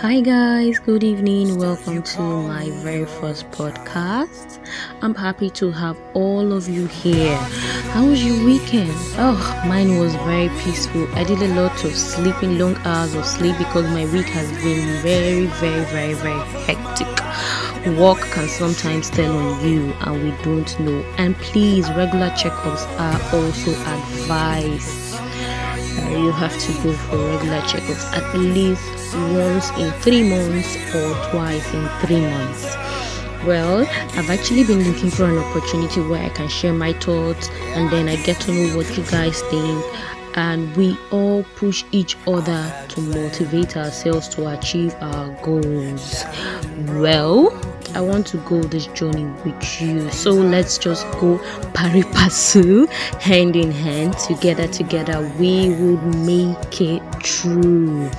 Hi, guys, good evening. Welcome to my very first podcast. I'm happy to have all of you here. How was your weekend? Oh, mine was very peaceful. I did a lot of sleeping, long hours of sleep because my week has been very, very, very, very hectic. Work can sometimes tell on you, and we don't know. And please, regular checkups are also advised you have to go for regular checkups at least once in three months or twice in three months. Well, I've actually been looking for an opportunity where I can share my thoughts and then I get to know what you guys think and we all push each other to motivate ourselves to achieve our goals. Well, I want to go this journey with you. So let's just go pari passu, hand in hand, together, together. We would make it true.